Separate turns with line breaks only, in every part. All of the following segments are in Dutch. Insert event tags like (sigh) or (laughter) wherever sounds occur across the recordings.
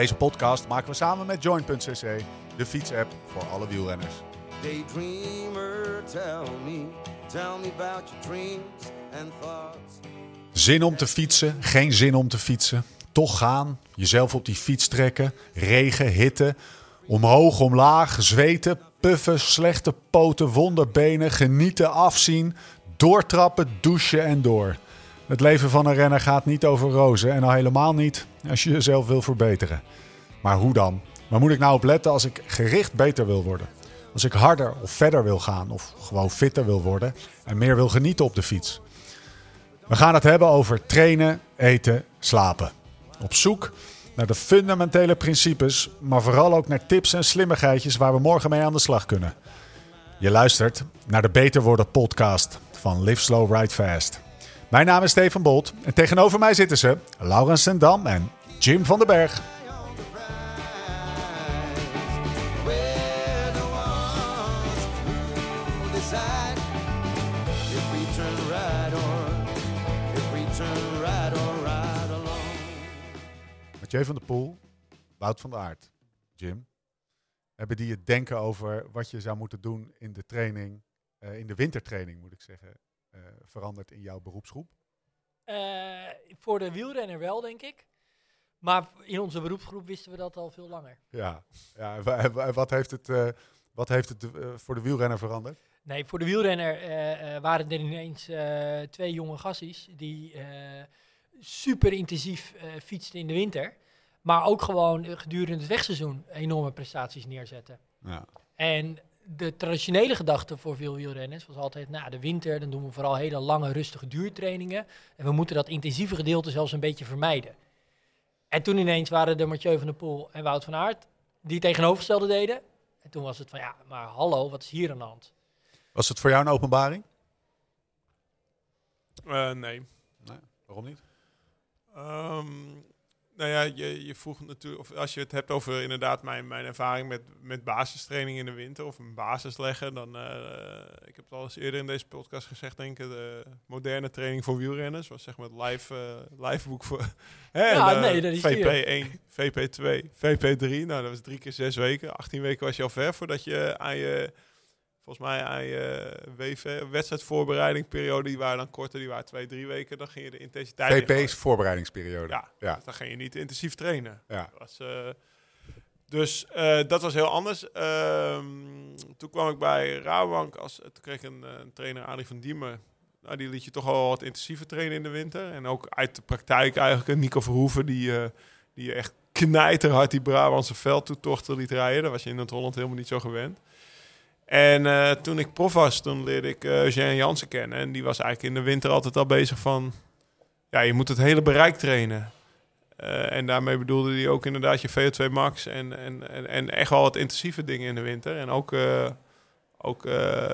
Deze podcast maken we samen met Join.cc, de fietsapp voor alle wielrenners.
Daydreamer, tell me, tell me about your dreams and thoughts.
Zin om te fietsen, geen zin om te fietsen. Toch gaan, jezelf op die fiets trekken, regen, hitte, omhoog, omlaag, zweten, puffen, slechte poten, wonderbenen, genieten, afzien, doortrappen, douchen en door. Het leven van een renner gaat niet over rozen en al helemaal niet als je jezelf wil verbeteren. Maar hoe dan? Waar moet ik nou op letten als ik gericht beter wil worden? Als ik harder of verder wil gaan of gewoon fitter wil worden en meer wil genieten op de fiets? We gaan het hebben over trainen, eten, slapen. Op zoek naar de fundamentele principes, maar vooral ook naar tips en slimmigheidjes waar we morgen mee aan de slag kunnen. Je luistert naar de Beter Worden podcast van Live Slow Ride Fast. Mijn naam is Steven Bolt en tegenover mij zitten ze Laurens Sendam en Jim van den Berg. Mathieu van der Poel, Wout van der Aert, Jim. Hebben die het denken over wat je zou moeten doen in de training, eh, in de wintertraining moet ik zeggen, veranderd in jouw beroepsgroep?
Eh, voor de wielrenner wel, denk ik. Maar in onze beroepsgroep wisten we dat al veel langer.
Ja, ja wat heeft het, eh, wat heeft het eh, voor de wielrenner veranderd?
Nee, voor de wielrenner eh, eh, waren er ineens eh, twee jonge gassies die eh, super intensief eh, fietsten in de winter. Maar ook gewoon eh, gedurende het wegseizoen enorme prestaties neerzetten.
Ja.
En de traditionele gedachte voor veel wielrenners was altijd, nou, de winter, dan doen we vooral hele lange, rustige duurtrainingen. En we moeten dat intensieve gedeelte zelfs een beetje vermijden. En toen ineens waren er Mathieu van der Poel en Wout van Aert die tegenovergestelde deden. En toen was het van, ja, maar hallo, wat is hier aan de hand?
Was het voor jou een openbaring?
Eh, nee.
Waarom niet?
Ehm, nou ja, je, je vroeg natuurlijk, of als je het hebt over inderdaad mijn, mijn ervaring met, met basistraining in de winter of een basis leggen, dan, eh, ik heb het al eens eerder in deze podcast gezegd, denk ik, de moderne training voor wielrenners was zeg maar het live, eh live boek voor (laughs) hè,
Ja,
de
nee, dat is
VP1, VP2, VP3, nou dat was drie keer zes weken, 18 weken was je al ver voordat je aan je Volgens mij aan je WV, wedstrijdvoorbereiding periode, die waren dan korter, die waren twee, drie weken. Dan ging je de intensiteit ingooien.
VP's voorbereidingsperiode.
Ja,
Ja.
Dus dan ging je niet intensief trainen.
Ja.
Dat was, eh, dus eh, dat was heel anders. Ehm, toen kwam ik bij Rabobank. Als, toen kreeg ik een, eh, een trainer, Adrie van Diemen. Nou, die liet je toch wel wat intensiever trainen in de winter. En ook uit de praktijk eigenlijk. een Nico Verhoeven, die, eh, die echt knijterhard die Brabantse veldtoetochten liet rijden. Dat was je in het Holland helemaal niet zo gewend. En eh, toen ik prof was, toen leerde ik eh Jean Jansen kennen. En die was eigenlijk in de winter altijd al bezig van... Ja, je moet het hele bereik trainen. Eh, en daarmee bedoelde hij ook inderdaad je VO2 max en, en, en, en echt wel wat intensieve dingen in de winter. En ook, ook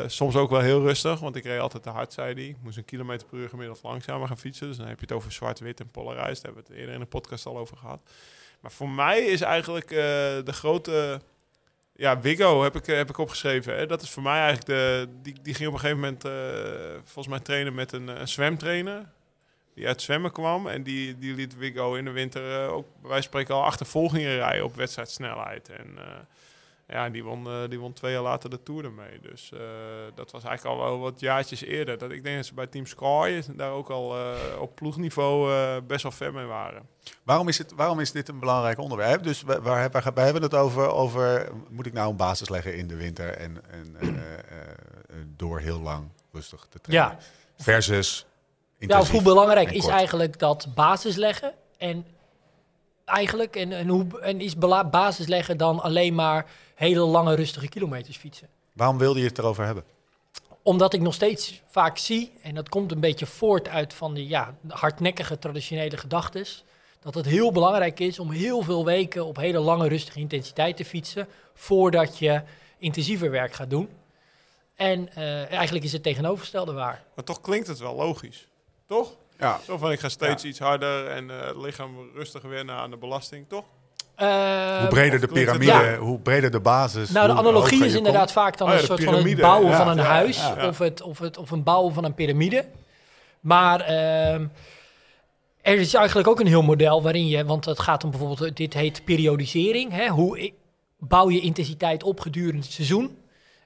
soms ook wel heel rustig, want ik reed altijd te hard, zei hij. Ik moest een kilometer per uur gemiddeld langzamer gaan fietsen. Dus dan heb je het over zwart-wit en polarized. Daar hebben we het eerder in de podcast al over gehad. Maar voor mij is eigenlijk de grote... Ja, Wiggo heb ik, eh, heb ik opgeschreven. Hè. Dat is voor mij eigenlijk de... Die, die ging op een gegeven moment eh, volgens mij trainen met een, een zwemtrainer die uit zwemmen kwam. En die, die liet Wiggo in de winter eh, ook bij spreken al achtervolgingen rijden op wedstrijdsnelheid. En eh, ja, die won, eh, die won twee jaar later de Tour ermee. Dus eh, dat was eigenlijk al wel wat jaartjes eerder. Dat, ik denk dat ze bij Team Sky daar ook al eh, op ploegniveau eh, best wel ver mee waren.
Waarom, is het, waarom is dit een belangrijk onderwerp? Dus we, waar, waar, wij hebben het over, over, moet ik nou een basis leggen in de winter en, en eh, eh, eh, door heel lang rustig te trainen?
Ja,
Versus
ja
intensief
of hoe belangrijk is
kort.
eigenlijk dat basis leggen? En eigenlijk, en, en, hoe, en is basis leggen dan alleen maar hele lange rustige kilometers fietsen?
Waarom wilde je het erover hebben?
Omdat ik nog steeds vaak zie, en dat komt een beetje voort uit van die ja, hardnekkige traditionele gedachtes, dat het heel belangrijk is om heel veel weken op hele lange rustige intensiteit te fietsen voordat je intensiever werk gaat doen. En eh, eigenlijk is het tegenovergestelde waar.
Maar toch klinkt het wel logisch. Toch?
Ja.
Zo van ik ga steeds iets harder en eh, het lichaam rustiger wennen aan de belasting, toch?
Eh,
hoe breder de piramide,
Ja.
hoe breder de basis.
Nou, de analogie is inderdaad
komt.
vaak dan
Oh ja,
een soort van het bouwen
ja.
van een
Ja,
huis
ja.
Of, het, of, het, of een bouwen van een piramide. Maar ehm, Er is eigenlijk ook een heel model waarin je, want het gaat om bijvoorbeeld, dit heet periodisering. Hè? Hoe bouw je intensiteit op gedurende het seizoen?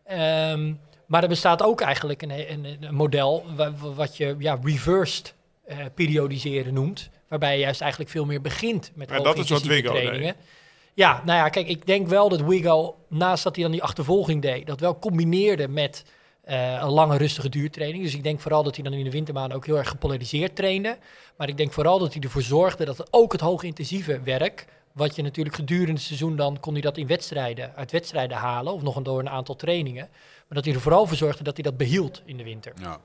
Ehm, maar er bestaat ook eigenlijk een, een, een model wa- wa- wat je ja, reversed eh, periodiseren noemt. Waarbij je juist eigenlijk veel meer begint met
Ja, dat is wat
hoogintensieve
Wiggo deed.
trainingen. Ja, nou ja, kijk, ik denk wel dat Wiggo, naast dat hij dan die achtervolging deed, dat wel combineerde met eh, een lange rustige duurtraining. Dus ik denk vooral dat hij dan in de wintermaanden ook heel erg gepolariseerd trainde. Maar ik denk vooral dat hij ervoor zorgde dat ook het hoogintensieve werk, wat je natuurlijk gedurende het seizoen dan kon hij dat in wedstrijden, uit wedstrijden halen, of nog een, door een aantal trainingen. Maar dat hij er vooral voor zorgde dat hij dat behield in de winter.
Ja.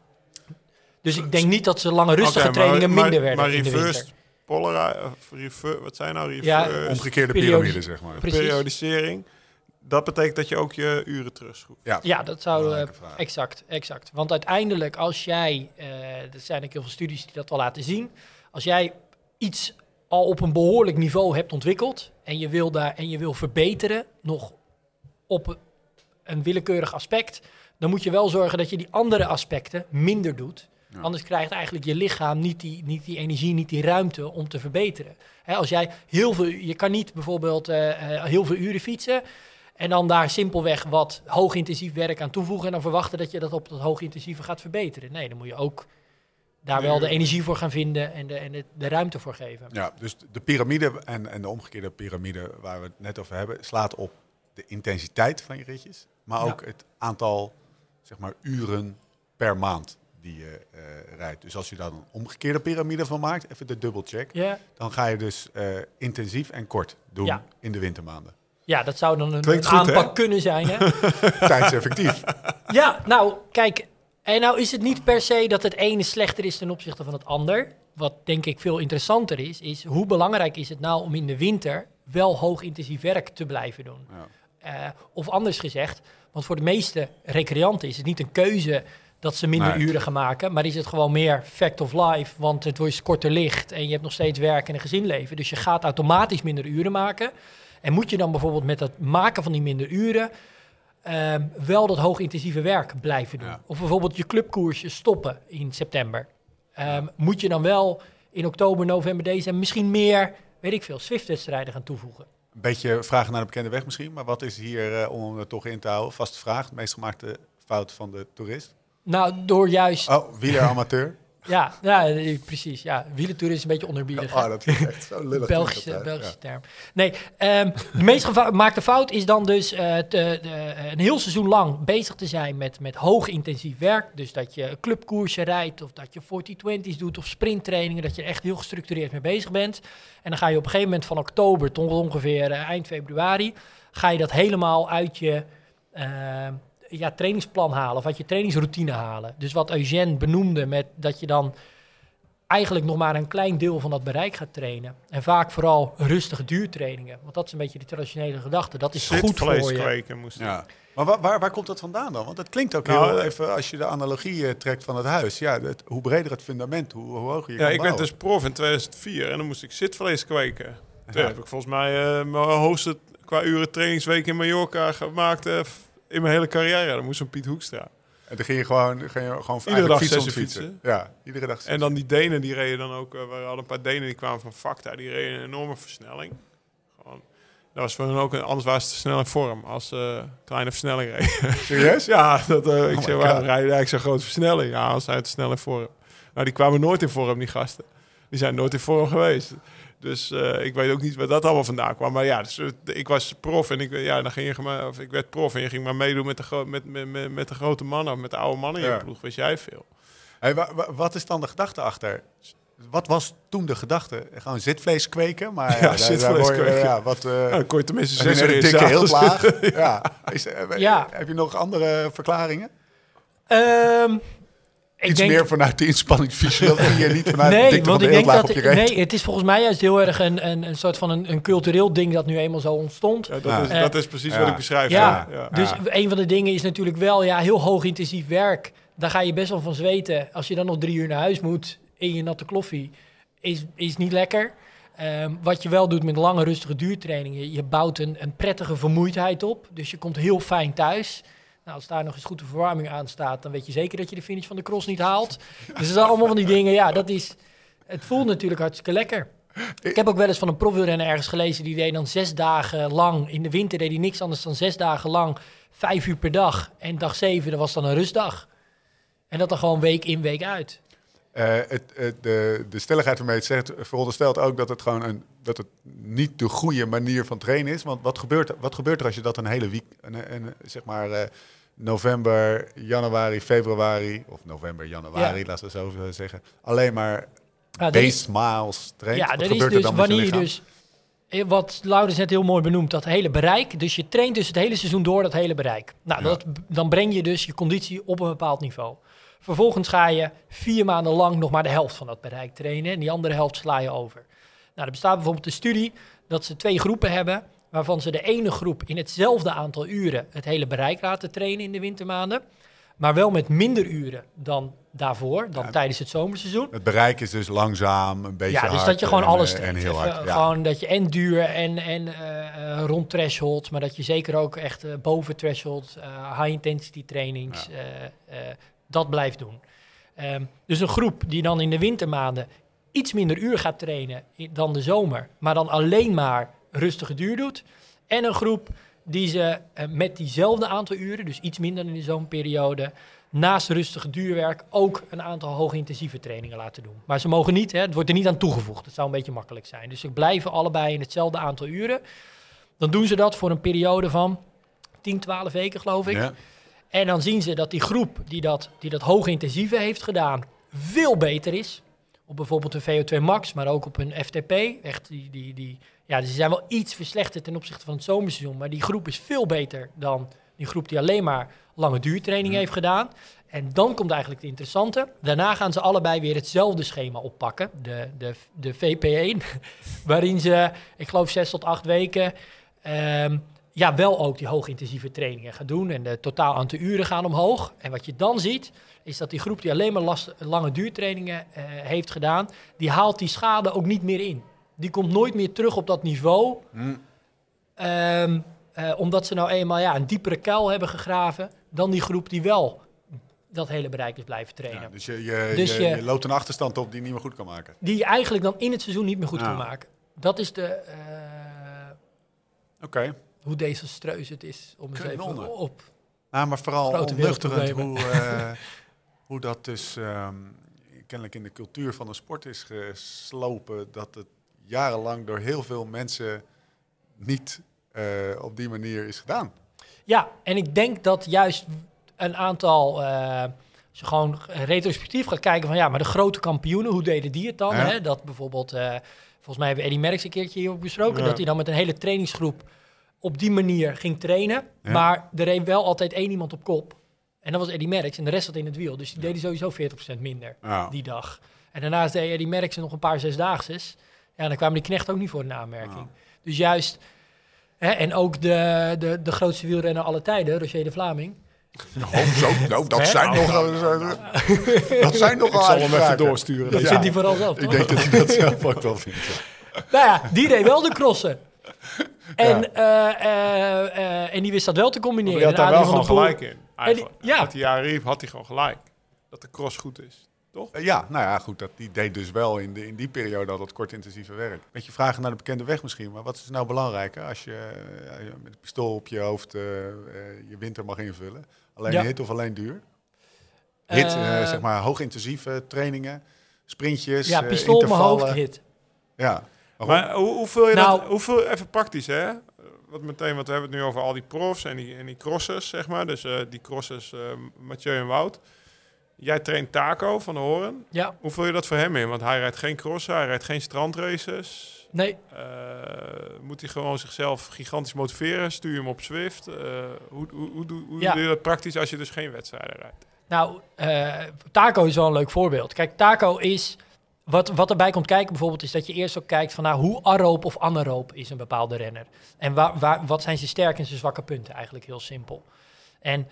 Dus ik denk niet dat ze lange rustige
maar-
trainingen
maar-
minder werden
Maar
in de
reversed
winter.
polari- of rever- wat zijn nou
Ja,
reversed
Omgekeerde piramide, zeg maar.
Precies.
periodisering? Dat betekent dat je ook je uren terugschroeft.
Ja,
Ja, dat zou... eh, exact, exact. Want uiteindelijk als jij... eh er zijn ook heel veel studies die dat wel laten zien. Als jij iets al op een behoorlijk niveau hebt ontwikkeld... en je wil, daar, en je wil verbeteren nog op een willekeurig aspect... dan moet je wel zorgen dat je die andere aspecten minder doet.
Ja.
Anders krijgt eigenlijk je lichaam niet die, niet die energie, niet die ruimte om te verbeteren. Hè, als jij heel veel... Je kan niet bijvoorbeeld eh, eh, heel veel uren fietsen... En dan daar simpelweg wat hoogintensief werk aan toevoegen. En dan verwachten dat je dat op dat hoogintensieve gaat verbeteren. Nee, dan moet je ook daar wel de energie voor gaan vinden en de, en de, de ruimte voor geven.
Ja, dus de piramide en, en de omgekeerde piramide waar we het net over hebben, slaat op de intensiteit van je ritjes, maar
Ja.
ook het aantal zeg maar, uren per maand die je eh, rijdt. Dus als je daar een omgekeerde piramide van maakt, even de dubbelcheck,
Ja,
dan ga je dus eh, intensief en kort doen
Ja.
in de wintermaanden.
ja dat zou dan een,
Klinkt goed,
aanpak kunnen zijn. Hè? (laughs)
Tijdseffectief.
ja, nou, kijk. En nou is het niet per se dat het ene slechter is ten opzichte van het ander. Wat denk ik veel interessanter is, is hoe belangrijk is het nou om in de winter wel hoogintensief werk te blijven doen.
Ja.
Eh, of anders gezegd, want voor de meeste recreanten is het niet een keuze dat ze minder
Nee.
uren gaan maken, maar is het gewoon meer fact of life, want het wordt korter licht en je hebt nog steeds werk en een gezin leven. Dus je gaat automatisch minder uren maken. En moet je dan bijvoorbeeld met het maken van die minder uren ehm, wel dat hoogintensieve werk blijven doen?
Ja.
Of bijvoorbeeld je clubkoersje stoppen in september. Ehm, Moet je dan wel in oktober, november, december misschien meer, weet ik veel, Swift-wedstrijden gaan toevoegen?
Een beetje vragen naar de bekende weg misschien, maar wat is hier, eh, om er toch in te houden, vaste vraag, de meest gemaakte fout van de toerist?
Nou, door juist
Oh, wieleramateur. (laughs)
Ja, ja precies. Ja, wielentour is een beetje onderbiedig.
Oh, dat is echt zo lullig.
Belgische,
dat?
Belgische term. Nee, ehm, de meest gemaakte (laughs) fout is dan dus eh, te- de- een heel seizoen lang bezig te zijn met, met hoog intensief werk. Dus dat je clubkoersen rijdt of dat je 40-20's doet of sprinttrainingen. Dat je er echt heel gestructureerd mee bezig bent. En dan ga je op een gegeven moment van oktober tot ongeveer eh, eind februari... ga je dat helemaal uit je eh, ja, trainingsplan halen of uit je trainingsroutine halen. Dus wat Eugène benoemde met dat je dan eigenlijk nog maar een klein deel van dat bereik gaat trainen. En vaak vooral rustige duurtrainingen. Want dat is een beetje de traditionele gedachte. Dat is goed voor je.
kweken moest.
Ja. Maar waar, waar, waar komt dat vandaan dan? Want het klinkt ook
Nou,
heel even, als je de analogie eh, trekt van het huis. Ja, het- hoe breder het fundament, hoe, hoe hoger je
Ja,
kan
ik werd
bouwen.
dus prof in 2004 en dan moest ik zitvlees kweken. Toen
Ja.
heb ik volgens mij eh, mijn hoogste qua uren trainingsweek in Mallorca gemaakt eh, in mijn hele carrière. Dan moest een Piet Hoekstra.
En dan ging je gewoon, ging je gewoon
Iedere dag
fietsen
uur
fietsen. Ja, iedere dag.
En dan die Denen, die reden dan ook, eh, we hadden een paar Denen die kwamen van Facta, die reden een enorme versnelling. Gewoon, dat was voor hen ook een, anders was het te snel in vorm als eh, kleine versnelling reden. (laughs)
Serieus?
ja, dat, eh, ik
my
zeg, waarom rijden eigenlijk zo'n grote versnelling? Ja, als hij te snel in vorm. Nou, die kwamen nooit in vorm, die gasten. Die zijn nooit in vorm geweest. Dus eh, ik weet ook niet waar dat allemaal vandaan kwam. Maar ja, dus, eh, ik was prof en ik, ja, dan ging je, maar- of ik werd prof en je ging maar meedoen met de, gro- met, met, met, met de grote mannen, of met de oude mannen in
Ja.
je ploeg. Weet jij veel.
Hey, wa- wa- wat is dan de gedachte achter? Wat was toen de gedachte? Gewoon zitvlees kweken? Maar (laughs) ja,
Ja,
daar-
zitvlees
daar word je-
kweken.
Ja, wat, eh,
Ja, dan kon je tenminste zes uur
dikke heel laag? ja. (laughs) Is, eh,
Ja.
Heb je nog andere verklaringen?
Ehm,
Iets
denk,
meer vanuit de inspanningsfysiologie (laughs) en niet vanuit de
nee,
dikte
want
van de
ik denk dat
op je reet.
nee, het is volgens mij juist heel erg een, een, een soort van een, een cultureel ding dat nu eenmaal zo ontstond.
Ja, dat,
Ja.
Is,
Eh,
dat is precies
ja.
wat ik beschrijf.
Ja,
ja.
dus
Ja.
een van de dingen is natuurlijk wel ja, heel hoog intensief werk. Daar ga je best wel van zweten. Als je dan nog drie uur naar huis moet in je natte kloffie, is, is niet lekker. Ehm, wat je wel doet met lange rustige duurtrainingen, je bouwt een, een prettige vermoeidheid op. Dus je komt heel fijn thuis. Nou, als daar nog eens goed de verwarming aan staat, dan weet je zeker dat je de finish van de cross niet haalt. Dus dat zijn allemaal van die dingen. Ja, dat is, Het voelt natuurlijk hartstikke lekker. Ik heb ook wel eens van een profwielrenner ergens gelezen... die deed dan zes dagen lang... in de winter deed hij niks anders dan zes dagen lang... vijf uur per dag. En dag zeven, dat was dan een rustdag. En dat dan gewoon week in, week uit.
Eh, het, het- de, de stelligheid waarmee het zegt, veronderstelt ook dat het gewoon een, dat het niet de goede manier van trainen is. Want wat gebeurt, er- wat gebeurt er als je dat een hele week, een, een, zeg maar eh, november, januari, februari, of november, januari,
Ja.
laten we zo zeggen, alleen maar
Ja,
miles traint?
Ja,
wat
dat is dus
er dan met je
wanneer je dus... eh, Wat Laurens net heel mooi benoemt, dat hele bereik. Dus je traint dus het hele seizoen door dat hele bereik. Nou,
Ja.
dat, dan breng je dus je conditie op een bepaald niveau. Vervolgens ga je vier maanden lang nog maar de helft van dat bereik trainen. En die andere helft sla je over. Nou, er bestaat bijvoorbeeld een studie dat ze twee groepen hebben. Waarvan ze de ene groep in hetzelfde aantal uren het hele bereik laten trainen in de wintermaanden. Maar wel met minder uren dan daarvoor, dan
Ja.
tijdens het zomerseizoen.
Het bereik is dus langzaam, een beetje
Ja, dus
hard
dat je gewoon
en,
alles
eh,
traint.
En heel hard, ja.
Gewoon dat je en duur en, en eh, eh, rond threshold, maar dat je zeker ook echt boven threshold, high intensity trainings, dat blijft doen. Ehm, dus een groep die dan in de wintermaanden iets minder uur gaat trainen dan de zomer, maar dan alleen maar rustige duur doet. En een groep die ze eh, met diezelfde aantal uren, dus iets minder in de zomerperiode, naast rustige duurwerk ook een aantal hoogintensieve trainingen laten doen. Maar ze mogen niet, hè, het wordt er niet aan toegevoegd. Het zou een beetje makkelijk zijn. Dus ze blijven allebei in hetzelfde aantal uren. Dan doen ze dat voor een periode van 10, 12 weken, geloof ik.
Ja.
En dan zien ze dat die groep die dat, die dat hoogintensieve heeft gedaan, veel beter is. Op bijvoorbeeld een VO2 max, maar ook op een FTP. Echt die, die, die, ja, dus ze zijn wel iets verslechterd ten opzichte van het zomerseizoen. Maar die groep is veel beter dan die groep die alleen maar lange duurtraining heeft gedaan. En dan komt eigenlijk het interessante. Daarna gaan ze allebei weer hetzelfde schema oppakken. De, de, de VP1. (laughs) waarin ze, ik geloof, zes tot acht weken. ehm, ja, wel ook die hoogintensieve trainingen gaan doen. En de totaal aantal uren gaan omhoog. En wat je dan ziet, is dat die groep die alleen maar last, lange duurtrainingen eh, heeft gedaan, die haalt die schade ook niet meer in. Die komt nooit meer terug op dat niveau.
Hm.
Ehm, eh, omdat ze nou eenmaal ja, een diepere kuil hebben gegraven dan die groep die wel dat hele bereik is blijven trainen.
Ja, dus je, je,
Dus
je,
je-
loopt een achterstand op die je niet meer goed kan maken.
Die je eigenlijk dan in het seizoen niet meer goed kan maken. Dat is de, eh,
Oké.
hoe desastreus het is om eens even op.
Nou, maar vooral onnuchterend hoe. (laughs) hoe dat dus ehm, kennelijk in de cultuur van de sport is geslopen. Dat het jarenlang door heel veel mensen niet eh, op die manier is gedaan.
Ja, en ik denk dat juist een aantal, eh, als je gewoon retrospectief gaat kijken van ja, maar de grote kampioenen, hoe deden die het dan?
Ja.
Hè? Dat bijvoorbeeld, eh, volgens mij hebben we Eddie Merckx een keertje hierop besproken,
Ja.
dat hij dan met een hele trainingsgroep op die manier ging trainen.
Ja.
Maar er reed wel altijd één iemand op kop. En dat was Eddie Merckx en de rest zat in het wiel. Dus die deden sowieso 40% minder
Ja.
die dag. En daarnaast deed Eddie Merckx nog een paar zesdaagses. Ja, dan kwamen die knecht ook niet voor in aanmerking.
Ja.
Dus juist, hè, en ook de, de, de grootste wielrenner aller tijden, Roger de Vlaming.
Oh, zo, nou, dat
Hè?
zijn
Nou,
nogal... dat zijn nogal
Ik zal hem even doorsturen.
Dat
Ja.
vindt hij vooral zelf,
Ik
toch?
denk dat hij dat zelf ook wel vindt. ja.
Nou ja, die deed wel de crossen. En, eh, eh, eh, en die wist dat wel te
Maar
combineren.
die had daar wel gewoon
van der
in.
die-
Eigenlijk.
ja.
Wat hij jaren riep, had hij gewoon gelijk. Dat de cross goed is. Toch?
Eh, Ja, nou ja, goed. Dat, die deed dus wel in, de, in die periode al dat kort intensieve werk. Beetje vragen naar de bekende weg misschien. Maar wat is nou belangrijker als je eh, met een pistool op je hoofd eh, eh, je winter mag invullen? Alleen
Ja.
hit of alleen duur? Hit, eh,
Eh,
zeg maar hoogintensieve trainingen, sprintjes,
Ja,
eh,
pistool op mijn hoofd, hit.
Ja.
Maar hoe, hoe vul je
Nou-
dat, hoe vul, even praktisch hè? Wat meteen, want we hebben het nu over al die profs en die, en die crossers, zeg maar. Dus eh, die crossers, eh, Mathieu en Wout. Jij traint Taco van de Horen.
Ja,
Hoe vul je dat voor hem in? Want hij rijdt geen crossen, hij rijdt geen strandraces.
nee.
Eh, moet hij gewoon zichzelf gigantisch motiveren? Stuur je hem op Zwift? Hoe hoe, hoe, doe- hoe
Ja.
doe je dat praktisch als je dus geen wedstrijden rijdt?
Nou, Taco is wel een leuk voorbeeld. Kijk, Taco is... Wat, wat erbij komt kijken bijvoorbeeld is dat je eerst ook kijkt van nou, hoe aeroop of anaeroop is een bepaalde renner. En waar, wat zijn zijn sterke en zijn zwakke punten eigenlijk heel simpel. En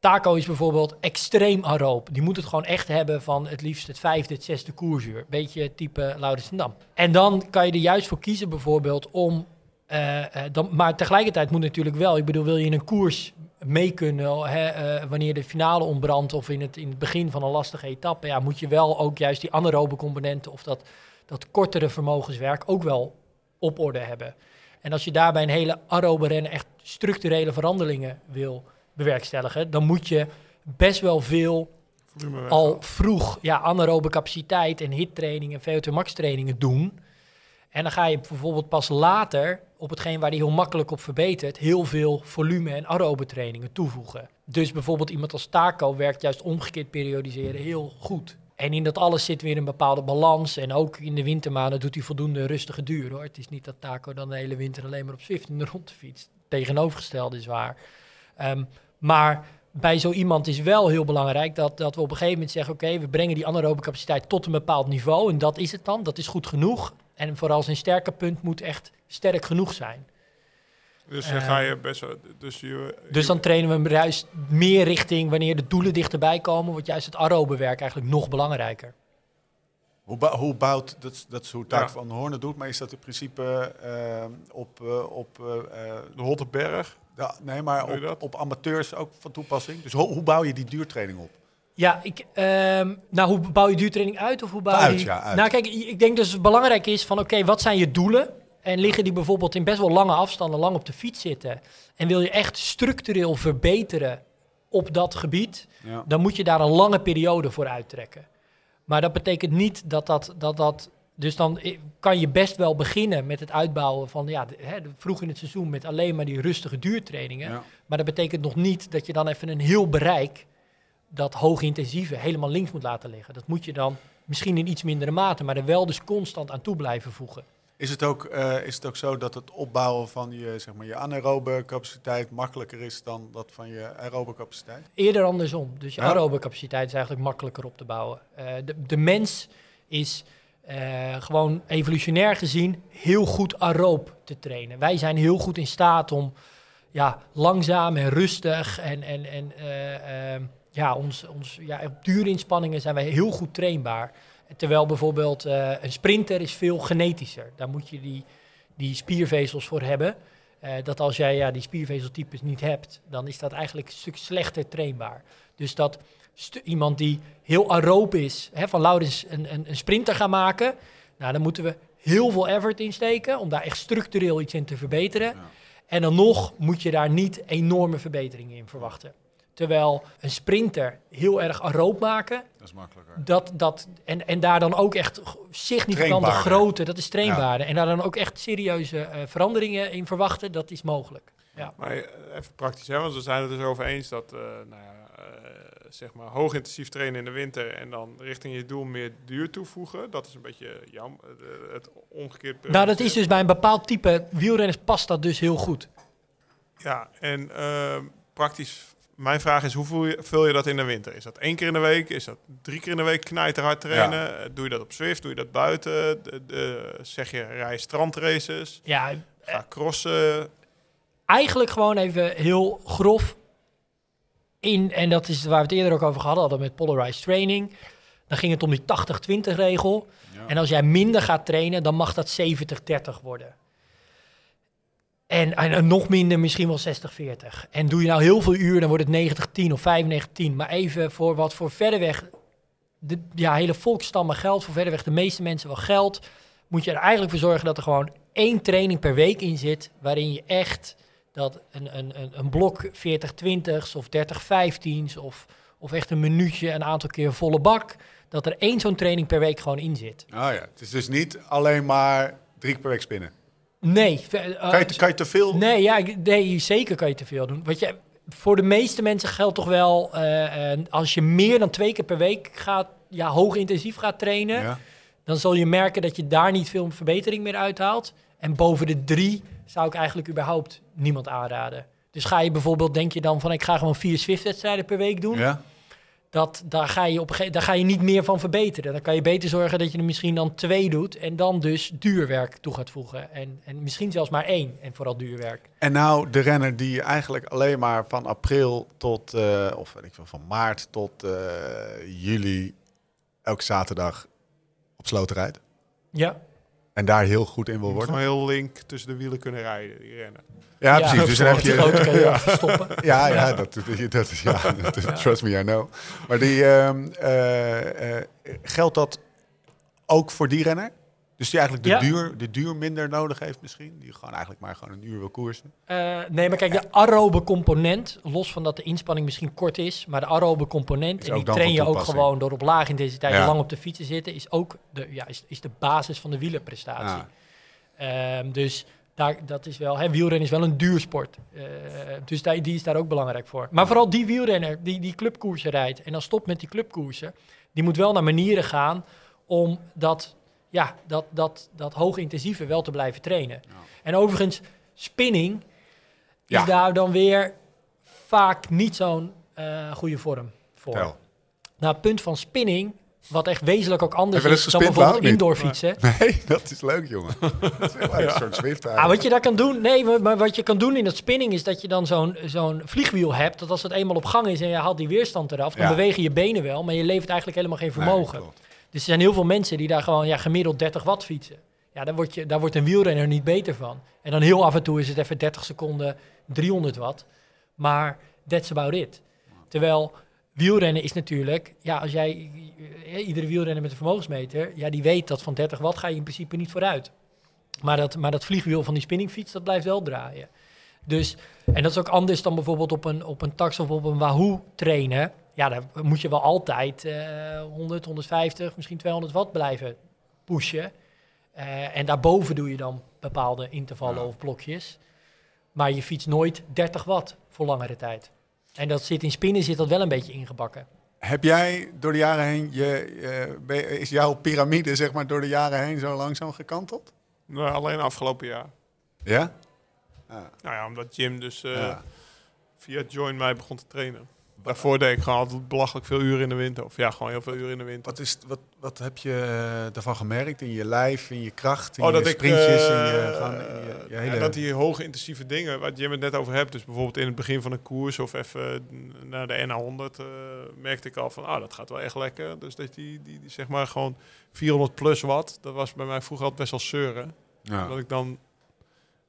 Taco is bijvoorbeeld extreem aeroop. Die moet het gewoon echt hebben van het liefst het vijfde, het zesde koersuur. Beetje type Laurensendam. En dan kan je er juist voor kiezen bijvoorbeeld om... eh, eh, dan, maar tegelijkertijd moet natuurlijk wel, ik bedoel, wil je in een koers mee kunnen hè, eh, wanneer de finale ontbrandt of in het, in het begin van een lastige etappe. Ja, moet je wel ook juist die anaerobe componenten of dat, dat kortere vermogenswerk ook wel op orde hebben. En als je daarbij een hele aerobe rennen echt structurele veranderingen wil bewerkstelligen, dan moet je best wel veel al vroeg ja, anaerobe capaciteit en hittraining en VO2 max trainingen doen. En dan ga je bijvoorbeeld pas later op hetgeen waar die heel makkelijk op verbetert, heel veel volume en aerobe trainingen toevoegen. Dus bijvoorbeeld iemand als Taco werkt juist omgekeerd periodiseren heel goed. En in dat alles zit weer een bepaalde balans. En ook in de wintermaanden doet hij voldoende rustige duur hoor. Het is niet dat Taco dan de hele winter alleen maar op Zwift in de rondte fietst. Tegenovergestelde is waar. Ehm, maar bij zo iemand is wel heel belangrijk dat, dat we op een gegeven moment zeggen: oké, we brengen die anaerobe capaciteit tot een bepaald niveau. En dat is het dan, dat is goed genoeg. En vooral zijn sterke punt moet echt sterk genoeg zijn.
Dus dan
Eh,
ga je best wel... Dus, je,
Dus dan trainen we hem juist meer richting wanneer de doelen dichterbij komen, wordt juist het aerobe werk eigenlijk nog belangrijker.
Hoe, hoe bouwt, dat, is- dat is hoe Taak
Ja.
van Hoorn het doet, maar is dat in principe eh, op, eh, op eh, eh,
de Hottenberg.
ja, nee, maar op, op amateurs ook van toepassing? Dus ho- hoe bouw je die duurtraining op?
Ja, ik, ehm, nou, hoe bouw je duurtraining uit? Of hoe bouw je
Uit,
die-
ja, uit.
Nou, kijk, ik denk dus het belangrijk is van, oké, wat zijn je doelen? En liggen die bijvoorbeeld in best wel lange afstanden, lang op de fiets zitten? En wil je echt structureel verbeteren op dat gebied?
Ja.
dan moet je daar een lange periode voor uittrekken. Maar dat betekent niet dat dat, dat, dat dus dan i- kan je best wel beginnen met het uitbouwen van, ja, de- hè, vroeg in het seizoen met alleen maar die rustige duurtrainingen.
Ja.
Maar dat betekent nog niet dat je dan even een heel bereik, dat hoogintensieve, helemaal links moet laten liggen. Dat moet je dan misschien in iets mindere mate, maar er wel dus constant aan toe blijven voegen.
Is het, ook, eh, is het ook zo dat het opbouwen van je, zeg maar, je anaerobe capaciteit makkelijker is dan dat van je aerobe capaciteit?
Eerder andersom. Dus je
Ja.
aerobe capaciteit is eigenlijk makkelijker op te bouwen. Eh, de, de mens is eh, gewoon evolutionair gezien heel goed aeroob te trainen. Wij zijn heel goed in staat om ja, langzaam en rustig en, en, en eh, ehm, ja, ons, ons, ja, op duurinspanningen zijn wij heel goed trainbaar. Terwijl bijvoorbeeld eh, een sprinter is veel genetischer. Daar moet je die, die spiervezels voor hebben. Eh, dat als jij ja, die spiervezeltypes niet hebt, dan is dat eigenlijk een stuk slechter trainbaar. Dus dat iemand die heel aeroop is, hè, van Laurens een, een, een sprinter gaan maken, nou, dan moeten we heel veel effort in steken om daar echt structureel iets in te verbeteren.
Ja.
En dan nog moet je daar niet enorme verbeteringen in verwachten. Terwijl een sprinter heel erg aeroop maken,
Dat is makkelijker.
dat, dat, en, en daar dan ook echt significante grootte, dat is trainbaarder. En daar dan ook echt serieuze eh, veranderingen in verwachten, dat is mogelijk. Ja.
Maar eh, even praktisch, hè, want we zijn het dus over eens dat, eh, nou ja, eh, zeg maar, hoogintensief trainen in de winter en dan richting je doel meer duur toevoegen. Dat is een beetje jam, het omgekeerd.
Nou, dat is dus bij een bepaald type wielrenners past dat dus heel goed.
Ja, en ehm, praktisch, mijn vraag is, hoe vul je, vul je dat in de winter? Is dat één keer in de week? Is dat drie keer in de week knijterhard trainen? Eh, Doe je dat op Zwift? Doe je dat buiten? De, de- zeg je, rij strandraces?
Ja,
Ga crossen?
eigenlijk gewoon even heel grof in, en dat is waar we het eerder ook over gehad hadden met polarized training. Dan ging het om die 80-20 regel.
Ja.
En als jij minder gaat trainen, dan mag dat 70-30 worden. En, en, nog minder, misschien wel 60-40. En doe je nou heel veel uur, dan wordt het 90-10 of 95-10. Maar even voor wat voor verder weg de ja, hele volksstammen geldt, voor verder weg de meeste mensen wel geldt, moet je er eigenlijk voor zorgen dat er gewoon één training per week in zit, waarin je echt dat een, een, een, een blok 40-20's of 30-15's of, of echt een minuutje een aantal keer volle bak, dat er één zo'n training per week gewoon in zit.
Ah ja, het is dus niet alleen maar drie keer per week spinnen.
Nee. eh,
Kan je, kan je te veel?
Nee, ja, nee, zeker kan je te veel doen. Want je, voor de meeste mensen geldt toch wel, eh, eh, als je meer dan twee keer per week gaat, ja, hoog intensief gaat trainen,
Ja.
dan zul je merken dat je daar niet veel verbetering meer uithaalt. En boven de drie zou ik eigenlijk überhaupt niemand aanraden. Dus ga je bijvoorbeeld, denk je dan van ik ga gewoon vier Swift-wedstrijden per week doen.
Ja?
Dat, daar, ga je op daar ga je niet meer van verbeteren. Dan kan je beter zorgen dat je er misschien dan twee doet en dan dus duurwerk toe gaat voegen. En, en misschien zelfs maar één en vooral duurwerk.
En nou, de renner die eigenlijk alleen maar van april tot, eh, of weet ik veel, van maart tot eh, juli elke zaterdag op sloten rijdt.
Ja.
En daar heel goed in wil worden.
gewoon heel link tussen de wielen kunnen rijden, die rennen.
Ja, precies. Dus dan heb
de grote kan je wel verstoppen.
Ja, ja, dat, (laughs) dat is ja. (laughs) dat- Trust me, I know. Maar die, ehm, eh, eh, geldt dat ook voor die renner? Dus die eigenlijk de,
Ja.
duur, de duur minder nodig heeft misschien? Die gewoon eigenlijk maar gewoon een uur wil koersen?
Eh, nee, maar kijk, de aerobe component, los van dat de inspanning misschien kort is, maar de aerobe component, en die train je ook gewoon door op lage intensiteit
Ja.
lang op de fiets te zitten, is ook de, ja, is, is de basis van de wielerprestatie.
Ja.
Ehm, dus daar, dat is wel, hè, wielrennen is wel een duursport. Eh, dus daar, die is daar ook belangrijk voor. Maar vooral die wielrenner die die clubkoersen rijdt en dan stopt met die clubkoersen, die moet wel naar manieren gaan om dat, ja, dat, dat, dat hoogintensieve wel te blijven trainen. En overigens, spinning
Ja.
is daar dan weer vaak niet zo'n eh, goede vorm voor. Nou, het punt van spinning, wat echt wezenlijk ook anders is dan bijvoorbeeld indoor fietsen. (laughs)
Nee, dat is leuk, jongen. Dat is een soort Zwift
Ah, wat je daar kan doen, nee, maar, wat je kan doen in dat spinning is dat je dan zo'n zo'n vliegwiel hebt. Dat als het eenmaal op gang is en je haalt die weerstand eraf, dan bewegen je benen wel, maar je levert eigenlijk helemaal geen vermogen. Dus er zijn heel veel mensen die daar gewoon ja, gemiddeld 30 watt fietsen. Ja, daar, word je, daar wordt een wielrenner niet beter van. En dan heel af en toe is het even 30 seconden 300 watt. Maar that's about it. Terwijl wielrennen is natuurlijk, ja, als jij eh, iedere wielrenner met een vermogensmeter, ja, die weet dat van 30 watt ga je in principe niet vooruit. Maar dat, maar dat vliegwiel van die spinningfiets, dat blijft wel draaien. Dus, en dat is ook anders dan bijvoorbeeld op een, op een tax of op een Wahoo trainen. Ja, daar moet je wel altijd eh 100, 150, misschien 200 watt blijven pushen. Eh, en daarboven doe je dan bepaalde intervallen
Ja.
of blokjes. Maar je fietst nooit 30 watt voor langere tijd. En dat zit in spinnen zit dat wel een beetje ingebakken.
Heb jij door de jaren heen, je, eh, is jouw piramide zeg maar door de jaren heen zo langzaam gekanteld?
Nou, alleen afgelopen jaar.
Ja?
Nou ja, omdat Jim dus eh,
Ja.
via Join mij begon te trainen. Daarvoor deed ik gewoon altijd belachelijk veel uren in de winter. Of ja, gewoon heel veel uren in de winter.
Wat, is, wat, wat heb je eh, daarvan gemerkt in je lijf, in je kracht, in
Oh,
je
dat ik,
sprintjes, in
eh,
je, in je, je
ja,
hele...
dat die hoge intensieve dingen, waar Jim het net over hebt, dus bijvoorbeeld in het begin van een koers of even naar de NA100, eh, merkte ik al van, ah, dat gaat wel echt lekker. Dus dat die, die, die zeg maar gewoon 400 plus watt, dat was bij mij vroeger altijd best wel zeuren.
ja.
Dat ik dan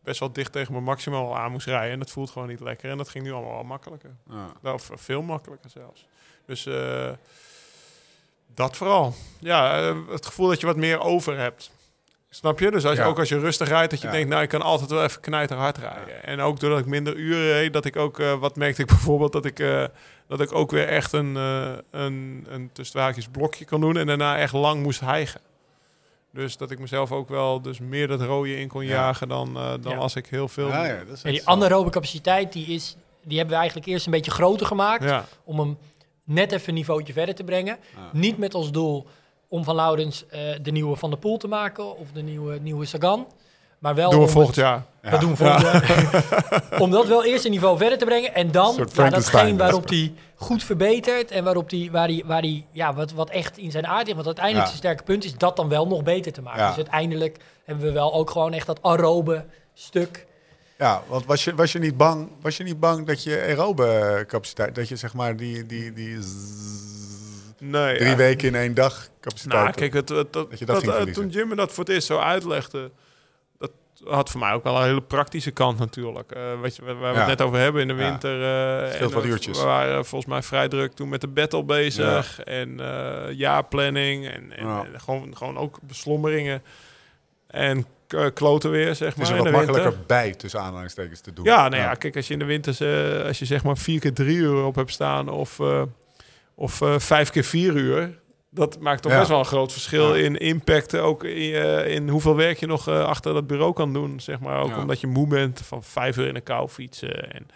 best wel dicht tegen mijn maximaal aan moest rijden en dat voelt gewoon niet lekker. En dat ging nu allemaal wel makkelijker.
Ja.
Nou, Of veel makkelijker zelfs. Dus eh, dat vooral. Ja, eh, het gevoel dat je wat meer over hebt. Snap je? Dus als je,
Ja.
ook als je rustig rijdt, dat je
Ja.
denkt, nou, ik kan altijd wel even knijter hard rijden. En ook doordat ik minder uren reed, dat ik ook, eh, wat merkte ik (laughs) bijvoorbeeld, dat ik, dat ik ook weer echt een, eh een, een tussen blokje kan doen en daarna echt lang moest hijgen. Dus dat ik mezelf ook wel dus meer dat rode in kon
Ja.
jagen dan, eh, dan
Ja.
als ik heel veel...
Ja, ja, dat is
Ja, die anaerobe capaciteit, die, is, die hebben we eigenlijk eerst een beetje groter gemaakt.
Ja.
Om hem net even een niveautje verder te brengen.
Ja.
Niet met als doel om van Laurens eh, de nieuwe Van der Poel te maken of de nieuwe, nieuwe Sagan. Maar wel
Doen we
om
volgend
het-
jaar.
Ja.
Dat doen we volgend jaar. (laughs) Om dat wel eerst een niveau verder te brengen. En dan ja,
Frankenstein,
datgene waarop hij goed verbetert. En waarop die, waar hij, waar hij, ja, wat, wat echt in zijn aard ligt. Want uiteindelijk
Ja.
zijn sterke punt is dat dan wel nog beter te maken.
Ja.
Dus uiteindelijk hebben we wel ook gewoon echt dat aerobe stuk.
Ja, want was je, was je niet bang, was je niet bang dat je aerobe capaciteit, dat je zeg maar die, die, die zzz,
Nee,
drie
ja.
weken in één dag capaciteit
Nou, kijk, het, het, dat,
Dat je dat
dat,
ging verliezen.
toen Jim me dat voor het eerst zo uitlegde, dat had voor mij ook wel een hele praktische kant natuurlijk. Eh weet je, waar we
Ja.
het net over hebben in de winter. en,
wat uurtjes.
We waren volgens mij vrij druk toen met de battle bezig en eh jaarplanning en, en,
Ja.
en gewoon, gewoon ook beslommeringen en kloten weer, zeg
Het
maar,
is er wat
winter.
makkelijker bij, tussen aanhalingstekens, te doen.
Ja, nou ja, kijk, als je in de winter, als je zeg maar vier keer drie uur op hebt staan of, of vijf keer vier uur, dat maakt toch
Ja.
best wel een groot verschil
Ja.
in impact, ook in, eh, in hoeveel werk je nog eh, achter dat bureau kan doen, zeg maar. Ook
Ja.
omdat je moe bent van vijf uur in de kou fietsen en,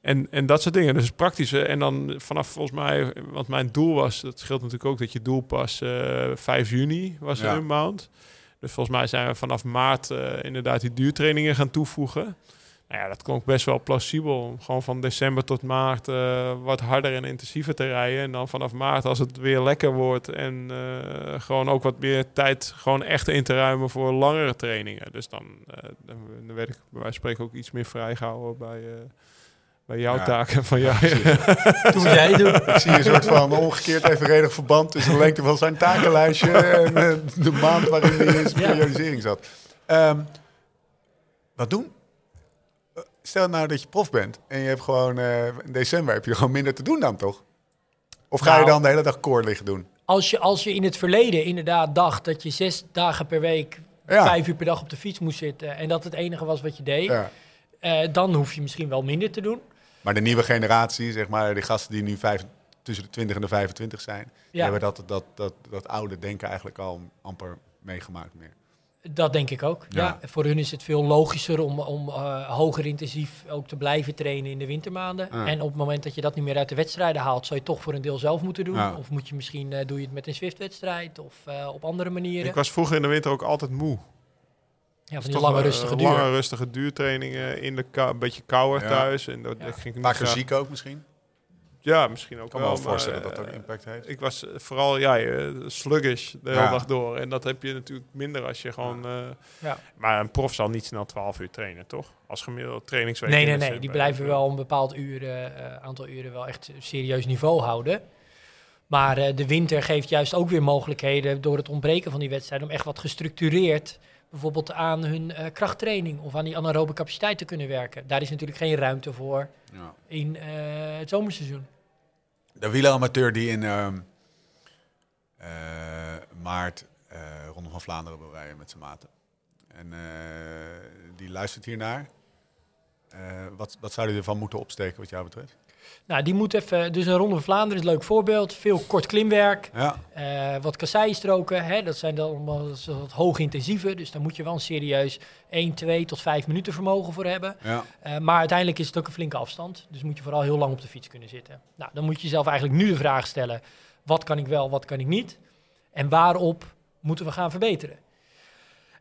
en, en dat soort dingen. Dus praktische. En dan vanaf volgens mij, want mijn doel was, dat scheelt natuurlijk ook dat je doel pas eh 5 juni was een maand. Dus volgens mij zijn we vanaf maart eh, inderdaad die duurtrainingen gaan toevoegen. Nou ja, dat klonk best wel plausibel. Om gewoon van december tot maart eh, wat harder en intensiever te rijden. En dan vanaf maart, als het weer lekker wordt. En eh, gewoon ook wat meer tijd gewoon echt in te ruimen voor langere trainingen. Dus dan, eh, dan, werd ik bij wijze van spreken ook iets meer vrijgehouden bij, eh, Bij jouw
Ja.
taken van (laughs) jou.
Toen (laughs) jij doen.
Ik zie een soort van ongekeerd evenredig verband tussen de lengte van zijn takenlijstje (laughs) en de maand waarin hij in zijn
Ja.
periodisering zat. Ehm, wat doen? Stel nou dat je prof bent en je hebt gewoon eh, in december heb je gewoon minder te doen dan toch? Of ga je
Nou.
dan de hele dag koor liggen doen?
Als je, als je in het verleden inderdaad dacht dat je zes dagen per week,
Ja.
vijf uur per dag op de fiets moest zitten en dat het enige was wat je deed,
Ja.
eh, dan hoef je misschien wel minder te doen.
Maar de nieuwe generatie, zeg maar, die gasten die nu vijf, tussen de 20 en de 25 zijn,
Ja.
hebben dat, dat, dat, dat oude denken eigenlijk al amper meegemaakt meer.
Dat denk ik ook. Ja.
Ja.
Voor hun is het veel logischer om, om eh, hoger intensief ook te blijven trainen in de wintermaanden.
Ja.
En op het moment dat je dat niet meer uit de wedstrijden haalt, zou je toch voor een deel zelf moeten doen.
Ja.
Of moet je misschien eh, doe je het met een Swift-wedstrijd of eh, op andere manieren.
Ik was vroeger in de winter ook altijd moe.
ja, van die
toch,
lange rustige duur.
Lange rustige duurtrainingen in de kou, een beetje kouder
Ja.
thuis. En dat, ging ik niet
Vaker
graag-
ziek ook misschien?
Ja, misschien ook
Ik kan me
wel.
wel voorstellen
maar,
dat dat ook
eh,
impact heeft.
Ik was eh, vooral ja, eh, sluggish de hele
Ja.
dag door. En dat heb je natuurlijk minder als je gewoon... eh,
Ja.
Maar een prof zal niet snel 12 uur trainen, toch? Als gemiddelde trainingsweek.
Nee, nee, nee. Die blijven wel een bepaald uren, eh, aantal uren wel echt serieus niveau houden. Maar eh, de winter geeft juist ook weer mogelijkheden door het ontbreken van die wedstrijden om echt wat gestructureerd bijvoorbeeld aan hun eh, krachttraining of aan die anaerobe capaciteit te kunnen werken. Daar is natuurlijk geen ruimte voor
Ja.
in eh, het zomerseizoen.
De wieleramateur die in ehm, eh, maart Ronde van Vlaanderen wil rijden met zijn maten. En die luistert hiernaar. Wat, wat zou hij ervan moeten opsteken wat jou betreft?
Nou, die moet even, dus een Ronde van Vlaanderen is een leuk voorbeeld. Veel kort klimwerk,
Ja,
Eh, wat kasseienstroken, hè, dat zijn dan allemaal wat hoogintensieve. Dus daar moet je wel een serieus 1, 2 tot 5 minuten vermogen voor hebben.
ja.
Eh, maar uiteindelijk is het ook een flinke afstand. Dus moet je vooral heel lang op de fiets kunnen zitten. Nou, dan moet je jezelf eigenlijk nu de vraag stellen: wat kan ik wel, wat kan ik niet? En waarop moeten we gaan verbeteren?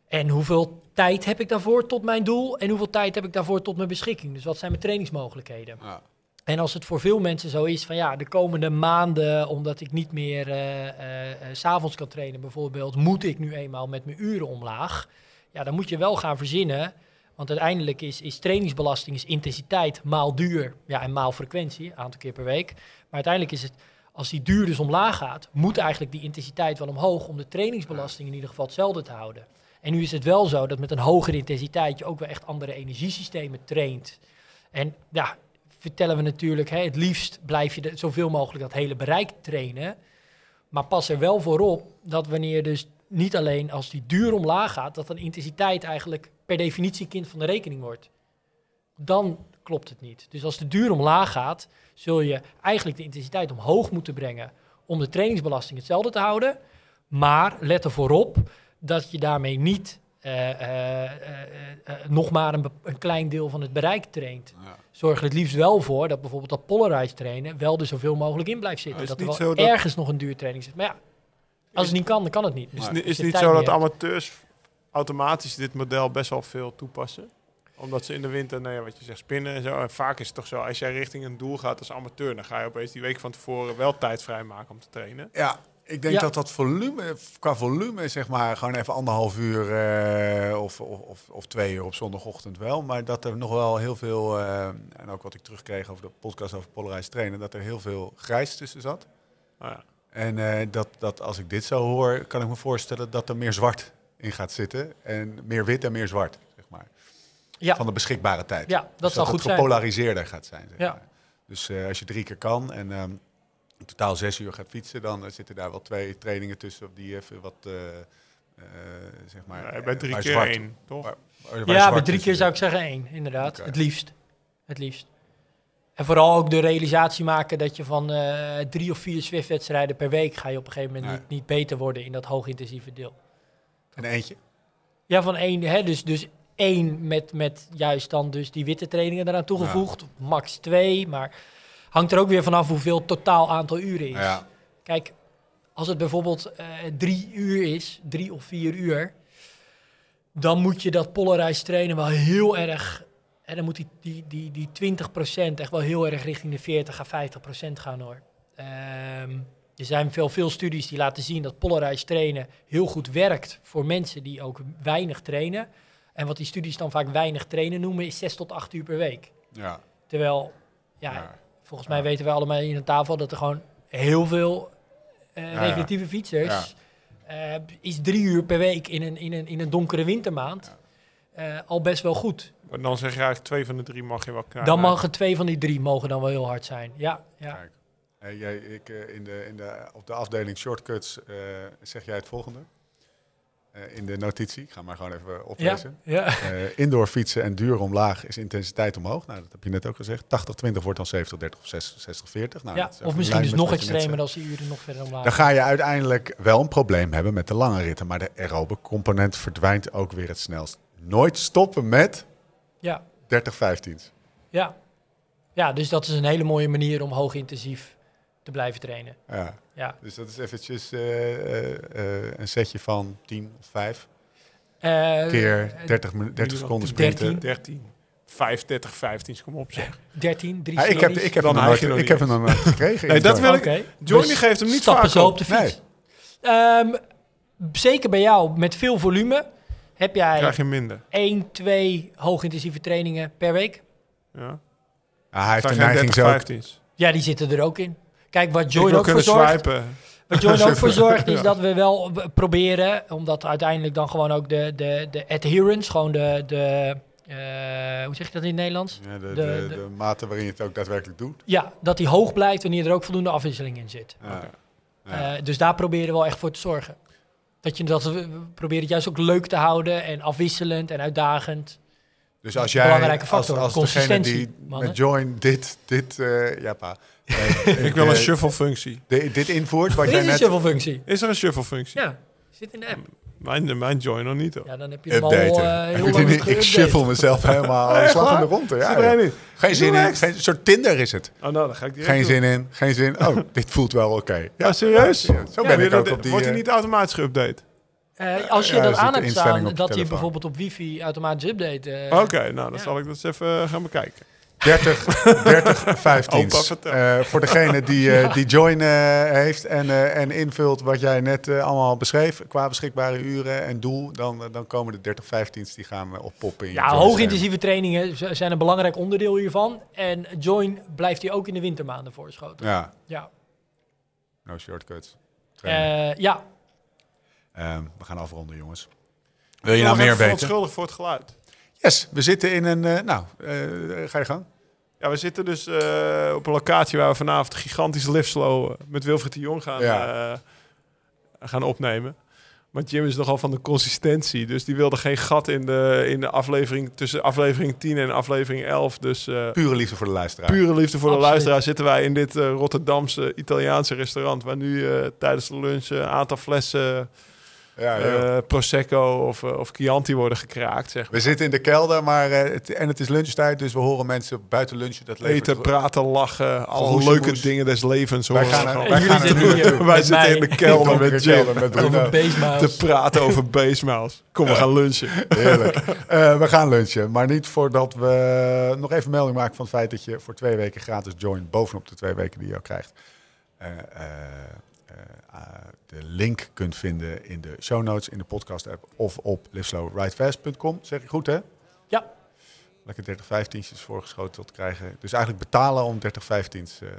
En hoeveel tijd heb ik daarvoor tot mijn doel? En hoeveel tijd heb ik daarvoor tot mijn beschikking? Dus wat zijn mijn trainingsmogelijkheden?
ja.
En als het voor veel mensen zo is van ja, de komende maanden, omdat ik niet meer eh eh, eh, s s'avonds kan trainen bijvoorbeeld, moet ik nu eenmaal met mijn uren omlaag. Ja, dan moet je wel gaan verzinnen. Want uiteindelijk is, is trainingsbelasting is intensiteit maal duur ja, en maal frequentie, aantal keer per week. Maar uiteindelijk is het, als die duur dus omlaag gaat, moet eigenlijk die intensiteit wel omhoog om de trainingsbelasting in ieder geval hetzelfde te houden. En nu is het wel zo dat met een hogere intensiteit je ook wel echt andere energiesystemen traint. En ja, vertellen we natuurlijk, hè, het liefst blijf je zoveel mogelijk dat hele bereik trainen. Maar pas er wel voor op dat wanneer dus niet alleen als die duur omlaag gaat, dat dan intensiteit eigenlijk per definitie kind van de rekening wordt. Dan klopt het niet. Dus als de duur omlaag gaat, zul je eigenlijk de intensiteit omhoog moeten brengen om de trainingsbelasting hetzelfde te houden. Maar let ervoor op dat je daarmee niet nog maar een, een klein deel van het bereik traint.
Ja.
Zorg er het liefst wel voor dat bijvoorbeeld dat polarized trainen wel er zoveel mogelijk in blijft zitten. Dat er wel
niet zo dat-
ergens nog een duurtraining zit. Maar ja, als het niet kan, dan kan het niet.
Is,
Dus
het is niet zo dat
hebt.
amateurs automatisch dit model best wel veel toepassen? Omdat ze in de winter, nou ja, wat je zegt, spinnen en zo. En vaak is het toch zo, als jij richting een doel gaat als amateur, dan ga je opeens die week van tevoren wel tijd vrijmaken om te trainen.
Ja, ik denk
Ja.
dat dat volume, qua volume, zeg maar, gewoon even anderhalf uur eh, of, of, of, of twee uur op zondagochtend wel. Maar dat er nog wel heel veel, eh, en ook wat ik terugkreeg over de podcast over polarized trainen, dat er heel veel grijs tussen zat.
Nou ja.
En eh, dat, dat als ik dit zo hoor, kan ik me voorstellen dat er meer zwart in gaat zitten. En meer wit en meer zwart, zeg maar.
Ja.
Van de beschikbare tijd.
Ja, dat
Dus
zou goed
het
zijn.
gepolariseerder gaat zijn. Zeg
Ja.
maar. Dus eh, als je drie keer kan en ehm, in totaal zes uur gaat fietsen, dan eh, zitten daar wel twee trainingen tussen of die even wat, eh, eh, zeg maar...
Ja, bij drie keer
zwart-
één, toch?
waar- waar
Ja, bij drie keer zou ik zeggen één, inderdaad. Het liefst. Het liefst. En vooral ook de realisatie maken dat je van eh, drie of vier Swift-wedstrijden per week ga je op een gegeven moment
Nee.
niet, niet beter worden in dat hoogintensieve deel.
En eentje?
Ja, van één, hè, dus, dus één met, met juist dan dus die witte trainingen eraan toegevoegd. Max twee, maar hangt er ook weer vanaf hoeveel totaal aantal uren is.
Ja.
Kijk, als het bijvoorbeeld eh, drie uur is, drie of vier uur, dan moet je dat polarized trainen wel heel erg. En dan moet die, die, die, die 20% echt wel heel erg richting de 40 à 50% gaan hoor. Ehm, er zijn veel, veel studies die laten zien dat polarized trainen heel goed werkt voor mensen die ook weinig trainen. En wat die studies dan vaak weinig trainen noemen, is 6 tot 8 uur per week.
Ja.
Terwijl Ja,
Ja.
Volgens mij weten we allemaal hier aan tafel dat er gewoon heel veel eh,
Ja,
recreatieve fietsers... eh, is drie uur per week in een, in een, in een donkere wintermaand eh, al best wel goed.
Maar dan zeg je eigenlijk twee van de drie mag je wel knallen.
Dan mogen twee van die drie mogen dan wel heel hard zijn. Ja, ja.
Kijk. Hey, jij, ik, eh, in de, in de, op de afdeling shortcuts eh, zeg jij het volgende. Eh, in de notitie, ik ga maar gewoon even oplezen.
ja.
Eh, indoor fietsen en duur omlaag is intensiteit omhoog. Nou, dat heb je net ook gezegd. 80-20 wordt dan 70-30 of 60-40. Nou,
ja. Of misschien dus nog extremer als die uren nog verder omlaag.
Dan ga je uiteindelijk wel een probleem hebben met de lange ritten. Maar de aerobe component verdwijnt ook weer het snelst. Nooit stoppen met
Ja,
30-15's.
ja. ja, dus dat is een hele mooie manier om hoogintensief te blijven trainen.
Ja.
Ja.
Dus dat is eventjes eh, eh, eh, een setje van 10 of 5
Eh,
keer
eh,
30, minu- 30 seconden
13.
sprinten.
13. 5, 30, 15, kom op zeg.
13, 3
Ja, ik heb, ik heb,
Dan
hem, nooit, ik heb hem nog gekregen. (laughs)
Nee, dat wil ik- Johnny
Dus
geeft hem niet
stappen
vaak
zo
op.
op de fiets. Ehm, zeker bij jou, met veel volume, heb jij
krijg je minder.
1, 2 hoogintensieve trainingen per week.
Ja.
Ja, hij heeft
je
neiging
30,
zo.
15's.
Ja, die zitten er ook in. Kijk, wat Joy ook voor zorgt,
swipen.
wat Joy ook (laughs) voor zorgt, is
Ja.
dat we wel proberen, omdat uiteindelijk dan gewoon ook de, de, de adherence, gewoon de, de eh, hoe zeg je dat in het Nederlands?
Ja, de,
De-
de, mate waarin je het ook daadwerkelijk doet.
Ja, dat die hoog blijft wanneer er ook voldoende afwisseling in zit.
Ja.
Oké.
Ja.
Eh, dus daar proberen we wel echt voor te zorgen. Dat je dat we proberen het juist ook leuk te houden en afwisselend en uitdagend.
Dus als jij,
belangrijke
als,
factor,
als degene
consistentie,
die
mannen.
met Join dit, dit, eh, ja pa,
Ik wil een
eh,
shuffle functie.
de- dit invoert, wat
Er
jij
is een
net
shuffle functie.
Is er een shuffle functie?
Ja, zit in de app.
Mijn, mijn join nog niet hoor.
Ja, dan heb je hem al eh,
Ik ik shuffle mezelf helemaal slag in de ronde. Ja? Geen zin in, geen een soort Tinder is het.
Oh, nou, dan ga ik direct
Geen
doen.
zin in, geen zin. Oh, (laughs) dit voelt wel oké.
Ja, serieus?
Zo
Ja,
ben ik
je
ook op die...
Wordt hij
eh,
niet automatisch geüpdate?
Eh, als je
Ja, er
dat aan hebt staan, dat hij bijvoorbeeld op wifi automatisch update.
Oké, nou, dan
ja.
zal ik dat eens even gaan bekijken.
30, 30 15.
Opa, vertel.
Eh, voor degene die, eh, die join eh, heeft en, eh, en invult wat jij net allemaal beschreef qua beschikbare uren en doel, dan, dan komen de 30 15's die gaan oppoppen in
Ja, hoogintensieve trainingen zijn een belangrijk onderdeel hiervan. En Join blijft hier ook in de wintermaanden voorschoten.
Ja,
Ja,
no shortcuts.
Eh, ja.
Ehm, we gaan afronden, jongens. Wil je
Ik
nou
ben
meer
nog even
weten?
verontschuldigd voor het geluid.
Yes, we zitten in een... eh, nou, eh, ga je gang.
Ja, we zitten dus eh, op een locatie waar we vanavond een gigantisch live slow eh, met Wilfried de Jong gaan,
Ja.
eh, gaan opnemen. Maar Jim is nogal van de consistentie, dus die wilde geen gat in de, in de aflevering tussen aflevering 10 en aflevering 11. Dus eh,
Pure liefde voor de luisteraar.
pure liefde voor de luisteraar zitten wij in dit Rotterdamse Italiaanse restaurant, waar nu eh, tijdens de lunch een aantal flessen
Ja,
eh, Prosecco of, eh, of Chianti worden gekraakt. Zeg maar.
we zitten in de kelder, maar eh, het, en het is lunchtijd, dus we horen mensen buiten lunchen. Dat levert
Eten, praten, lachen, alle leuke dingen des levens.
Wij
horen we
gaan er-
gewoon.
wij gaan er
zitten. (laughs)
Wij
met
zitten
mij
in de kelder met Jim
met Bruno.
Basemiles.
te praten over basemouse. Kom, we gaan lunchen.
Heerlijk. Eh, we gaan lunchen, maar niet voordat we nog even melding maken van het feit dat je voor twee weken gratis join bovenop de twee weken die je ook krijgt. De link kunt vinden in de show notes, in de podcast app of op liveslowridefast.com. Zeg ik goed hè?
Ja.
Lekker 30 15's voorgeschoteld te krijgen. Dus eigenlijk betalen om 30 15's eh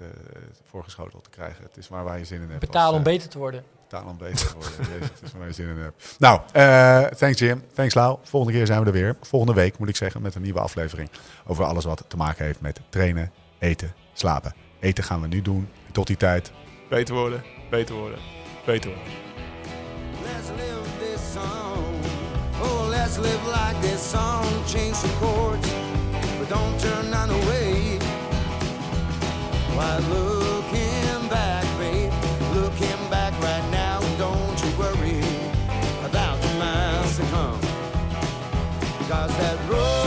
voorgeschoteld te krijgen. Het is maar waar je zin in hebt.
Betalen
als,
om
eh,
beter te worden.
betalen om beter te worden. Jezus, het is waar je zin in hebt. Nou, eh, thanks Jim. Thanks Lau. Volgende keer zijn we er weer. Volgende week moet ik zeggen met een nieuwe aflevering. Over alles wat te maken heeft met trainen, eten, slapen. Eten gaan we nu doen. Tot die tijd.
Beter worden, beter worden, beter worden.
Let's live this song. Oh, let's live like this song. Change chords, but don't turn none away. Why looking back, babe? Looking back right now, don't you worry about the miles to come. Cause that road